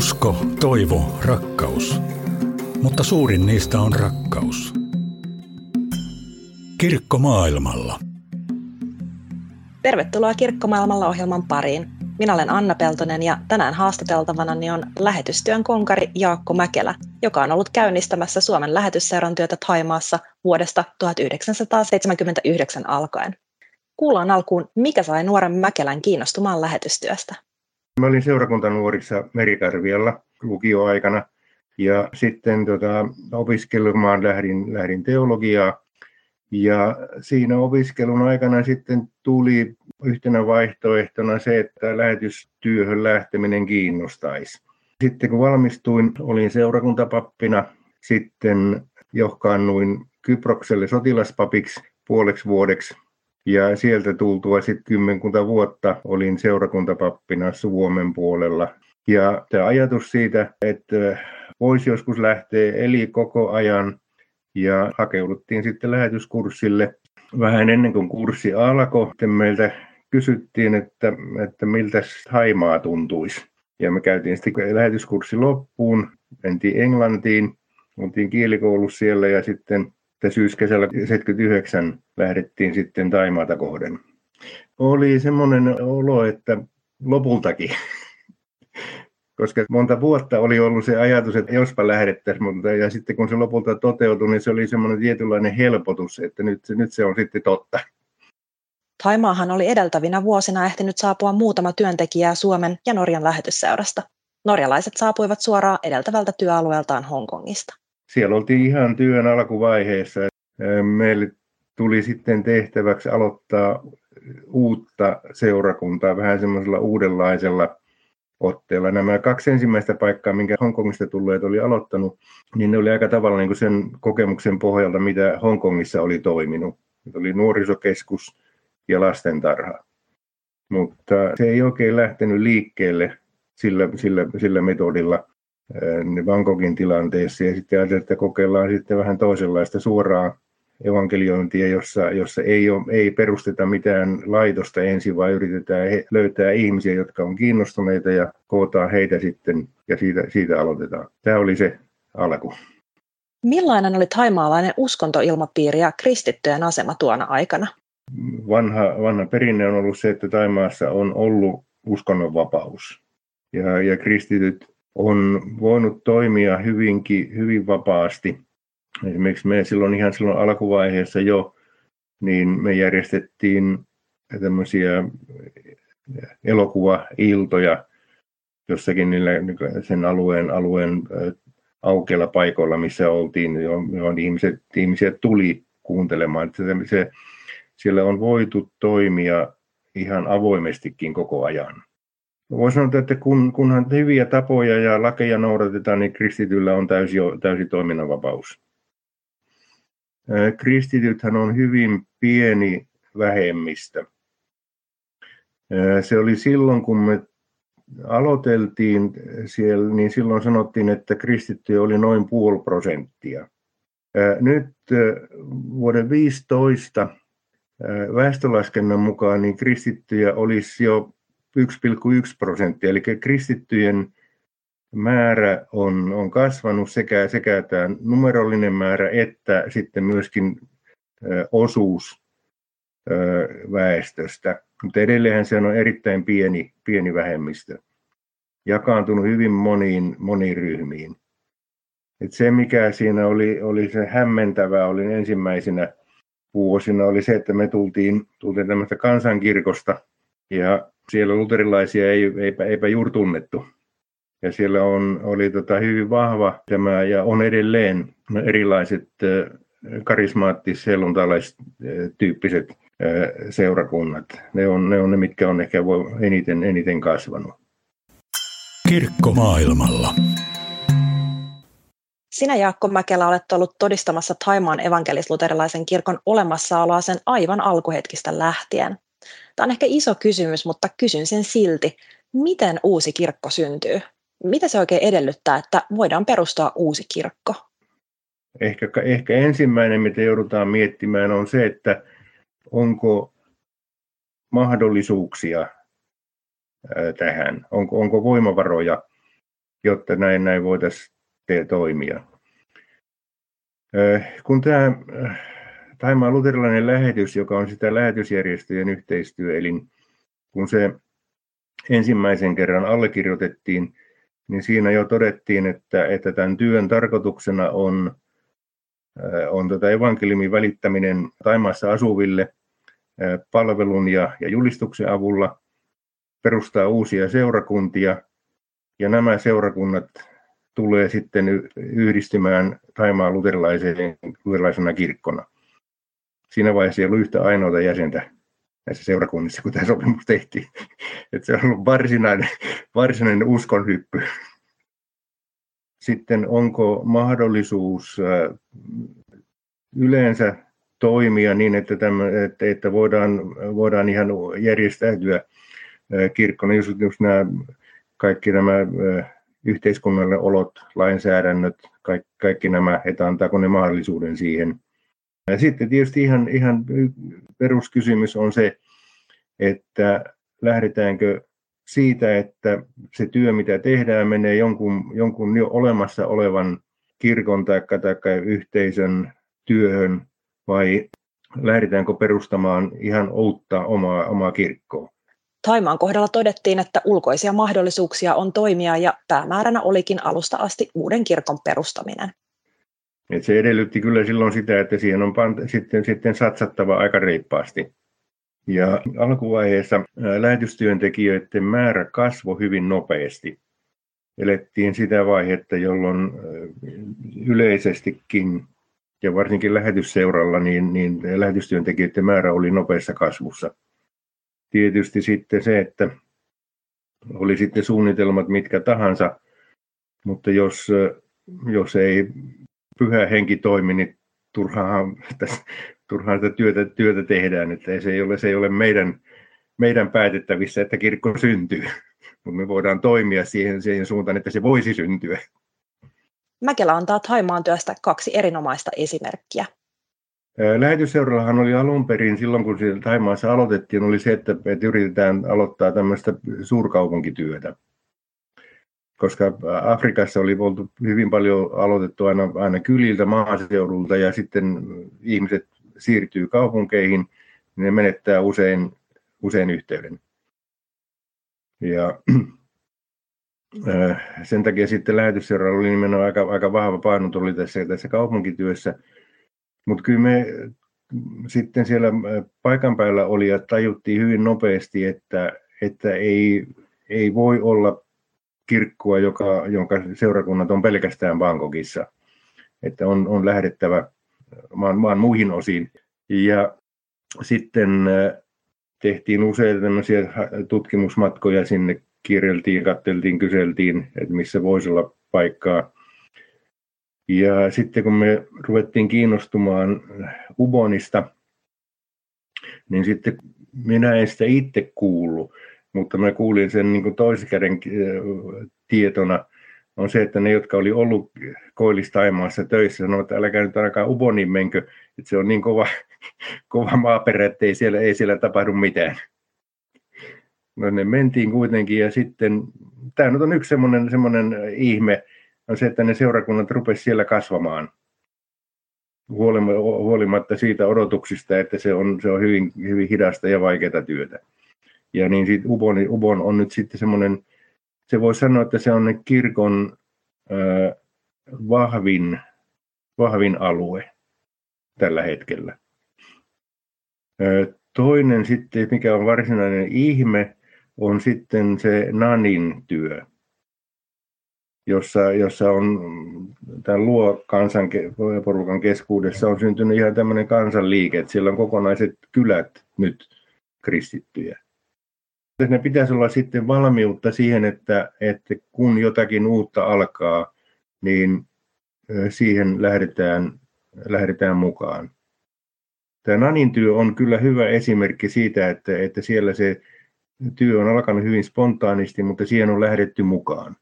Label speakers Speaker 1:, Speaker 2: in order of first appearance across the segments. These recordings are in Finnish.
Speaker 1: Usko, toivo, rakkaus. Mutta suurin niistä on rakkaus. Kirkko maailmalla.
Speaker 2: Tervetuloa Kirkkomaailmalla ohjelman pariin. Minä olen Anna Peltonen ja tänään haastateltavana on lähetystyön konkari Jaakko Mäkelä, joka on ollut käynnistämässä Suomen lähetysseuran työtä Taimaassa vuodesta 1979 alkaen. Kuullaan alkuun, mikä sai nuoren Mäkelän kiinnostumaan lähetystyöstä.
Speaker 3: Mä olin seurakuntanuorissa Merikarvialla lukioaikana ja sitten tota, opiskelemaan lähdin, lähdin teologiaa. Ja siinä opiskelun aikana sitten tuli yhtenä vaihtoehtona se, että lähetystyöhön lähteminen kiinnostaisi. Sitten kun valmistuin, olin seurakuntapappina, sitten johkaannuin Kyprokselle sotilaspapiksi puoleksi vuodeksi ja sieltä tultua sitten kymmenkunta vuotta olin seurakuntapappina Suomen puolella. Ja tämä ajatus siitä, että voisi joskus lähteä, eli koko ajan. Ja hakeuduttiin sitten lähetyskurssille. Vähän ennen kuin kurssi alkoi, meiltä kysyttiin, että, että miltä Haimaa tuntuisi. Ja me käytiin sitten lähetyskurssi loppuun, mentiin Englantiin, oltiin kielikoulussa siellä ja sitten että syyskesällä 79 lähdettiin sitten Taimaata kohden. Oli semmoinen olo, että lopultakin, koska monta vuotta oli ollut se ajatus, että jospa lähdettäisiin, mutta ja sitten kun se lopulta toteutui, niin se oli semmoinen tietynlainen helpotus, että nyt, nyt se on sitten totta.
Speaker 2: Taimaahan oli edeltävinä vuosina ehtinyt saapua muutama työntekijä Suomen ja Norjan lähetysseurasta. Norjalaiset saapuivat suoraan edeltävältä työalueeltaan Hongkongista
Speaker 3: siellä oltiin ihan työn alkuvaiheessa. Meille tuli sitten tehtäväksi aloittaa uutta seurakuntaa vähän semmoisella uudenlaisella otteella. Nämä kaksi ensimmäistä paikkaa, minkä Hongkongista tulleet oli aloittanut, niin ne oli aika tavalla niin kuin sen kokemuksen pohjalta, mitä Hongkongissa oli toiminut. Se oli nuorisokeskus ja lastentarha. Mutta se ei oikein lähtenyt liikkeelle sillä, sillä, sillä metodilla. Bangkokin tilanteessa ja sitten ajatellaan, että kokeillaan sitten vähän toisenlaista suoraa evankeliointia, jossa, jossa ei, ole, ei perusteta mitään laitosta ensin, vaan yritetään löytää ihmisiä, jotka on kiinnostuneita ja kootaan heitä sitten ja siitä, siitä aloitetaan. Tämä oli se alku.
Speaker 2: Millainen oli taimaalainen uskontoilmapiiri ja kristittyjen asema tuona aikana?
Speaker 3: Vanha, vanha perinne on ollut se, että Taimaassa on ollut uskonnonvapaus. Ja, ja kristityt on voinut toimia hyvinkin, hyvin vapaasti. Esimerkiksi me silloin ihan silloin alkuvaiheessa jo, niin me järjestettiin tämmöisiä elokuvailtoja jossakin niillä, sen alueen, alueen aukeilla paikoilla, missä oltiin, johon ihmiset, ihmiset tuli kuuntelemaan. Se, se, siellä on voitu toimia ihan avoimestikin koko ajan. Voisi sanoa, että kun, kunhan hyviä tapoja ja lakeja noudatetaan, niin kristityllä on täysi, täysi toiminnanvapaus. Kristitythän on hyvin pieni vähemmistö. Se oli silloin, kun me aloiteltiin siellä, niin silloin sanottiin, että kristittyjä oli noin puoli prosenttia. Nyt vuoden 15 väestölaskennan mukaan niin kristittyjä olisi jo 1,1 prosenttia, eli kristittyjen määrä on, on kasvanut sekä, sekä tämä numerollinen määrä että sitten myöskin ö, osuus ö, väestöstä. Mutta edelleenhän se on erittäin pieni, pieni vähemmistö, jakaantunut hyvin moniin, moniin ryhmiin. Et se, mikä siinä oli, oli se hämmentävää, oli ensimmäisenä vuosina, oli se, että me tultiin, tultiin tämmöistä kansankirkosta, ja siellä luterilaisia ei, eipä, eipä juuri tunnettu. Ja siellä on, oli tota hyvin vahva tämä ja on edelleen erilaiset karismaattis tyyppiset seurakunnat. Ne on, ne on ne, mitkä on ehkä eniten, eniten kasvanut.
Speaker 1: Kirkko maailmalla.
Speaker 2: Sinä Jaakko Mäkelä olet ollut todistamassa Taimaan evankelis-luterilaisen kirkon olemassaoloa sen aivan alkuhetkistä lähtien. Tämä on ehkä iso kysymys, mutta kysyn sen silti. Miten uusi kirkko syntyy? Mitä se oikein edellyttää, että voidaan perustaa uusi kirkko?
Speaker 3: Ehkä, ehkä ensimmäinen, mitä joudutaan miettimään, on se, että onko mahdollisuuksia tähän, onko, onko voimavaroja jotta näin, näin voitaisiin toimia. Kun tämä Taimaan luterilainen lähetys, joka on sitä lähetysjärjestöjen yhteistyöelin, kun se ensimmäisen kerran allekirjoitettiin, niin siinä jo todettiin, että, että tämän työn tarkoituksena on, on tätä evankeliumin välittäminen Taimaassa asuville palvelun ja, ja julistuksen avulla, perustaa uusia seurakuntia, ja nämä seurakunnat tulee sitten yhdistymään Taimaan luterilaisena kirkkona. Siinä vaiheessa ei ollut yhtä ainoata jäsentä näissä seurakunnissa, kun tämä sopimus tehtiin. Että se on ollut varsinainen, varsinainen uskonhyppy. Sitten onko mahdollisuus yleensä toimia niin, että, tämän, että, että voidaan, voidaan ihan järjestäytyä kirkkona, just, just nämä, kaikki nämä yhteiskunnalle olot, lainsäädännöt, kaikki, kaikki nämä, että antaako ne mahdollisuuden siihen. Ja sitten tietysti ihan, ihan peruskysymys on se, että lähdetäänkö siitä, että se työ, mitä tehdään, menee jonkun, jonkun jo olemassa olevan kirkon tai, tai yhteisön työhön, vai lähdetäänkö perustamaan ihan uutta omaa, omaa kirkkoa.
Speaker 2: Taimaan kohdalla todettiin, että ulkoisia mahdollisuuksia on toimia ja päämääränä olikin alusta asti uuden kirkon perustaminen.
Speaker 3: Et se edellytti kyllä silloin sitä, että siihen on pant- sitten, sitten satsattava aika reippaasti. Ja alkuvaiheessa lähetystyöntekijöiden määrä kasvoi hyvin nopeasti. Elettiin sitä vaihetta, jolloin yleisestikin ja varsinkin lähetysseuralla niin, niin lähetystyöntekijöiden määrä oli nopeassa kasvussa. Tietysti sitten se, että oli sitten suunnitelmat mitkä tahansa, mutta jos, jos ei pyhä henki toimi, niin turhaan, turhaan sitä työtä, työtä tehdään. Että se ei ole, se ei ole meidän, meidän päätettävissä, että kirkko syntyy, mutta me voidaan toimia siihen, siihen suuntaan, että se voisi syntyä.
Speaker 2: Mäkelä antaa Taimaan työstä kaksi erinomaista esimerkkiä.
Speaker 3: Lähetysseurallahan oli alun perin, silloin kun Taimaassa aloitettiin, oli se, että, että yritetään aloittaa tämmöistä suurkaupunkityötä koska Afrikassa oli oltu hyvin paljon aloitettu aina, aina kyliltä, maaseudulta ja sitten ihmiset siirtyy kaupunkeihin, niin ne menettää usein, usein yhteyden. Ja sen takia sitten lähetysseuralla oli nimenomaan aika, aika vahva paino tuli tässä, tässä kaupunkityössä. Mutta kyllä me sitten siellä paikan päällä oli ja tajuttiin hyvin nopeasti, että, että ei, ei voi olla kirkkoa, joka, jonka seurakunnat on pelkästään Bangkokissa. Että on, on lähdettävä maan, maan muihin osiin. Ja sitten äh, tehtiin useita tutkimusmatkoja sinne, kirjeltiin, katteltiin, kyseltiin, että missä voisi olla paikkaa. Ja sitten kun me ruvettiin kiinnostumaan Ubonista, niin sitten minä en sitä itse kuullut, mutta mä kuulin sen niin toiskäden äh, tietona, on se, että ne, jotka oli ollut Koillistaimaassa töissä, sanoivat, että älkää nyt ainakaan Ubonin menkö, että se on niin kova, kova maaperä, että ei siellä, ei siellä tapahdu mitään. No ne mentiin kuitenkin ja sitten, tämä nyt on yksi semmoinen, semmoinen ihme, on se, että ne seurakunnat rupesivat siellä kasvamaan huolimatta siitä odotuksista, että se on, se on hyvin, hyvin hidasta ja vaikeaa työtä. Ja niin siitä Ubon, Ubon on nyt sitten semmoinen, se voi sanoa, että se on kirkon äh, vahvin, vahvin alue tällä hetkellä. Äh, toinen sitten, mikä on varsinainen ihme, on sitten se Nanin työ, jossa, jossa on tämän luo kansan porukan keskuudessa on syntynyt ihan tämmöinen kansanliike, että siellä on kokonaiset kylät nyt kristittyjä ne pitäisi olla sitten valmiutta siihen, että, että kun jotakin uutta alkaa, niin siihen lähdetään, lähdetään mukaan. Tämä Nanin työ on kyllä hyvä esimerkki siitä, että, että siellä se työ on alkanut hyvin spontaanisti, mutta siihen on lähdetty mukaan.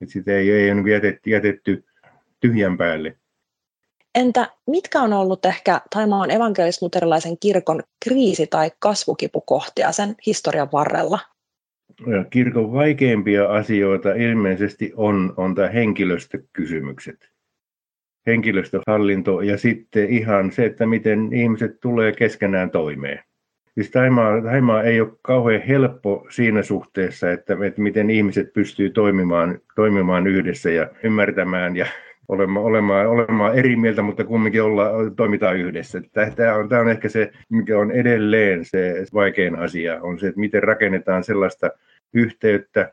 Speaker 3: Että sitä ei, ei ole jätetty, jätetty tyhjän päälle.
Speaker 2: Entä mitkä on ollut ehkä Taimaan evankelis-luterilaisen kirkon kriisi- tai kasvukipukohtia sen historian varrella?
Speaker 3: kirkon vaikeimpia asioita ilmeisesti on, on tämä henkilöstökysymykset. Henkilöstöhallinto ja sitten ihan se, että miten ihmiset tulee keskenään toimeen. Siis Taimaa, Taimaa ei ole kauhean helppo siinä suhteessa, että, että miten ihmiset pystyy toimimaan, toimimaan yhdessä ja ymmärtämään ja olemaan, olemaan, olemaan eri mieltä, mutta kumminkin olla, toimitaan yhdessä. Tämä on, tämä on ehkä se, mikä on edelleen se vaikein asia, on se, että miten rakennetaan sellaista yhteyttä,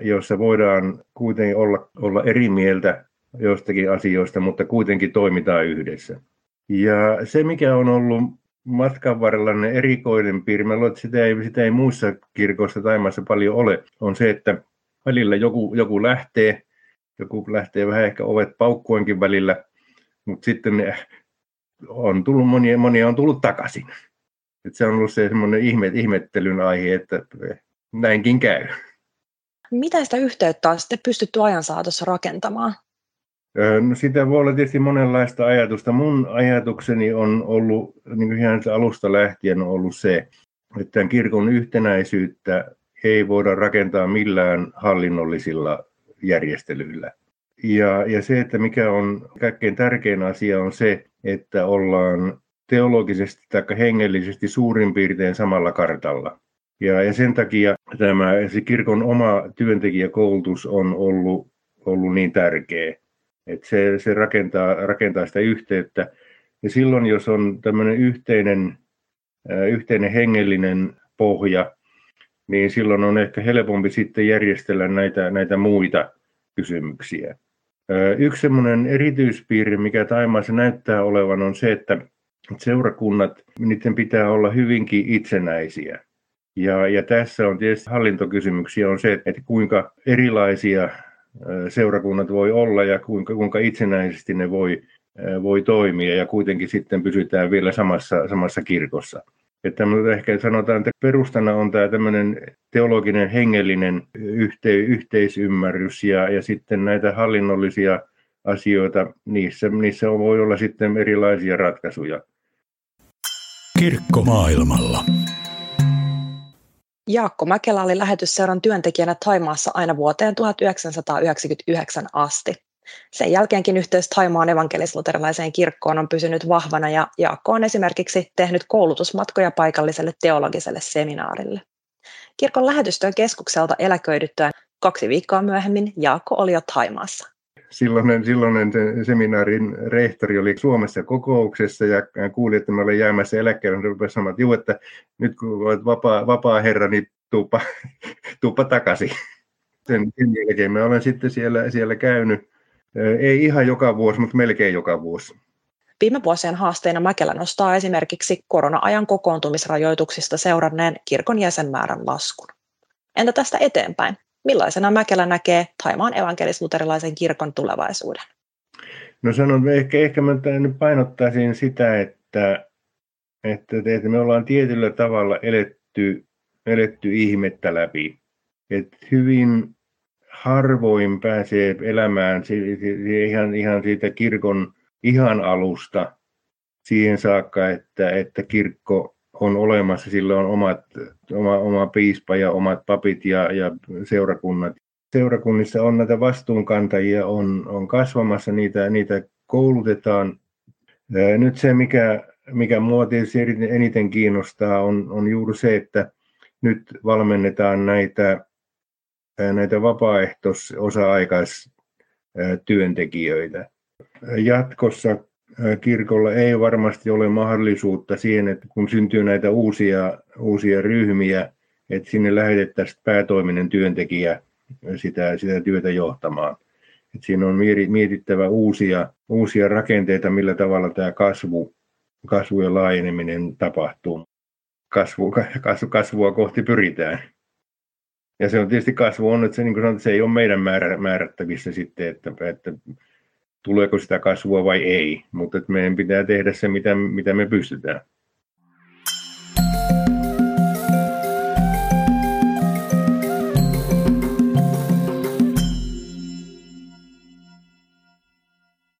Speaker 3: jossa voidaan kuitenkin olla, olla eri mieltä joistakin asioista, mutta kuitenkin toimitaan yhdessä. Ja se, mikä on ollut matkan varrella erikoinen piirre, mä luulen, että sitä ei, sitä ei muissa kirkoissa Taimassa paljon ole, on se, että välillä joku, joku lähtee, joku lähtee vähän ehkä ovet paukkuenkin välillä, mutta sitten on tullut monia, monia on tullut takaisin. Et se on ollut se semmoinen ihme, ihmettelyn aihe, että näinkin käy.
Speaker 2: Miten sitä yhteyttä on sitten pystytty ajan saatossa rakentamaan?
Speaker 3: No sitä voi olla tietysti monenlaista ajatusta. Mun ajatukseni on ollut niin kuin ihan alusta lähtien on ollut se, että tämän kirkon yhtenäisyyttä ei voida rakentaa millään hallinnollisilla järjestelyillä. Ja, ja se, että mikä on kaikkein tärkein asia, on se, että ollaan teologisesti tai hengellisesti suurin piirtein samalla kartalla. Ja, ja sen takia tämä se kirkon oma työntekijäkoulutus on ollut, ollut niin tärkeä. Että se, se rakentaa, rakentaa sitä yhteyttä. Ja silloin, jos on tämmöinen yhteinen, yhteinen hengellinen pohja, niin silloin on ehkä helpompi sitten järjestellä näitä, näitä muita kysymyksiä. Yksi semmoinen erityispiirre, mikä Taimaassa näyttää olevan, on se, että seurakunnat, niiden pitää olla hyvinkin itsenäisiä. Ja, ja tässä on tietysti hallintokysymyksiä on se, että kuinka erilaisia seurakunnat voi olla ja kuinka, kuinka itsenäisesti ne voi, voi toimia ja kuitenkin sitten pysytään vielä samassa, samassa kirkossa. Että ehkä sanotaan, että perustana on tämä tämmöinen teologinen hengellinen yhte, yhteisymmärrys ja, ja sitten näitä hallinnollisia asioita, niissä, niissä voi olla sitten erilaisia ratkaisuja.
Speaker 1: Kirkko maailmalla.
Speaker 2: Jaakko Mäkelä oli lähetysseuran työntekijänä Taimaassa aina vuoteen 1999 asti. Sen jälkeenkin yhteys Taimaan evankelisluterilaiseen kirkkoon on pysynyt vahvana ja Jaakko on esimerkiksi tehnyt koulutusmatkoja paikalliselle teologiselle seminaarille. Kirkon lähetystyön keskukselta eläköidyttyään kaksi viikkoa myöhemmin Jaakko oli jo Taimaassa.
Speaker 3: Silloinen, silloinen seminaarin rehtori oli Suomessa kokouksessa ja kuuli, että mä olen jäämässä eläkkeelle. Hän rupesi sanomaan, että, että nyt kun olet vapaa, vapaa herra, niin tuupa, tuupa takaisin. Sen, sen jälkeen mä olen sitten siellä, siellä käynyt ei ihan joka vuosi, mutta melkein joka vuosi.
Speaker 2: Viime vuosien haasteina Mäkelä nostaa esimerkiksi korona-ajan kokoontumisrajoituksista seuranneen kirkon jäsenmäärän laskun. Entä tästä eteenpäin? Millaisena Mäkelä näkee Taimaan evankelis-luterilaisen kirkon tulevaisuuden?
Speaker 3: No sanon, ehkä, ehkä mä nyt painottaisin sitä, että, että, että me ollaan tietyllä tavalla eletty, eletty ihmettä läpi. Et hyvin harvoin pääsee elämään ihan, ihan siitä kirkon ihan alusta siihen saakka, että, että kirkko on olemassa, sillä on omat, oma, oma piispa ja omat papit ja, ja seurakunnat. Seurakunnissa on näitä vastuunkantajia, on, on kasvamassa, niitä, niitä koulutetaan. Nyt se, mikä, mikä mua tietysti eniten kiinnostaa, on, on juuri se, että nyt valmennetaan näitä näitä vapaaehtois osa-aikaistyöntekijöitä. Jatkossa kirkolla ei varmasti ole mahdollisuutta siihen, että kun syntyy näitä uusia, uusia ryhmiä, että sinne lähetettäisiin päätoiminen työntekijä sitä, sitä työtä johtamaan. Et siinä on mietittävä uusia, uusia rakenteita, millä tavalla tämä kasvu, kasvu ja laajeneminen tapahtuu. Kasvu, kasvu, kasvua kohti pyritään. Ja se on tietysti kasvu on, että se, niin kuin se ei ole meidän määrä, määrättävissä sitten, että, että tuleeko sitä kasvua vai ei, mutta että meidän pitää tehdä se, mitä, mitä me pystytään.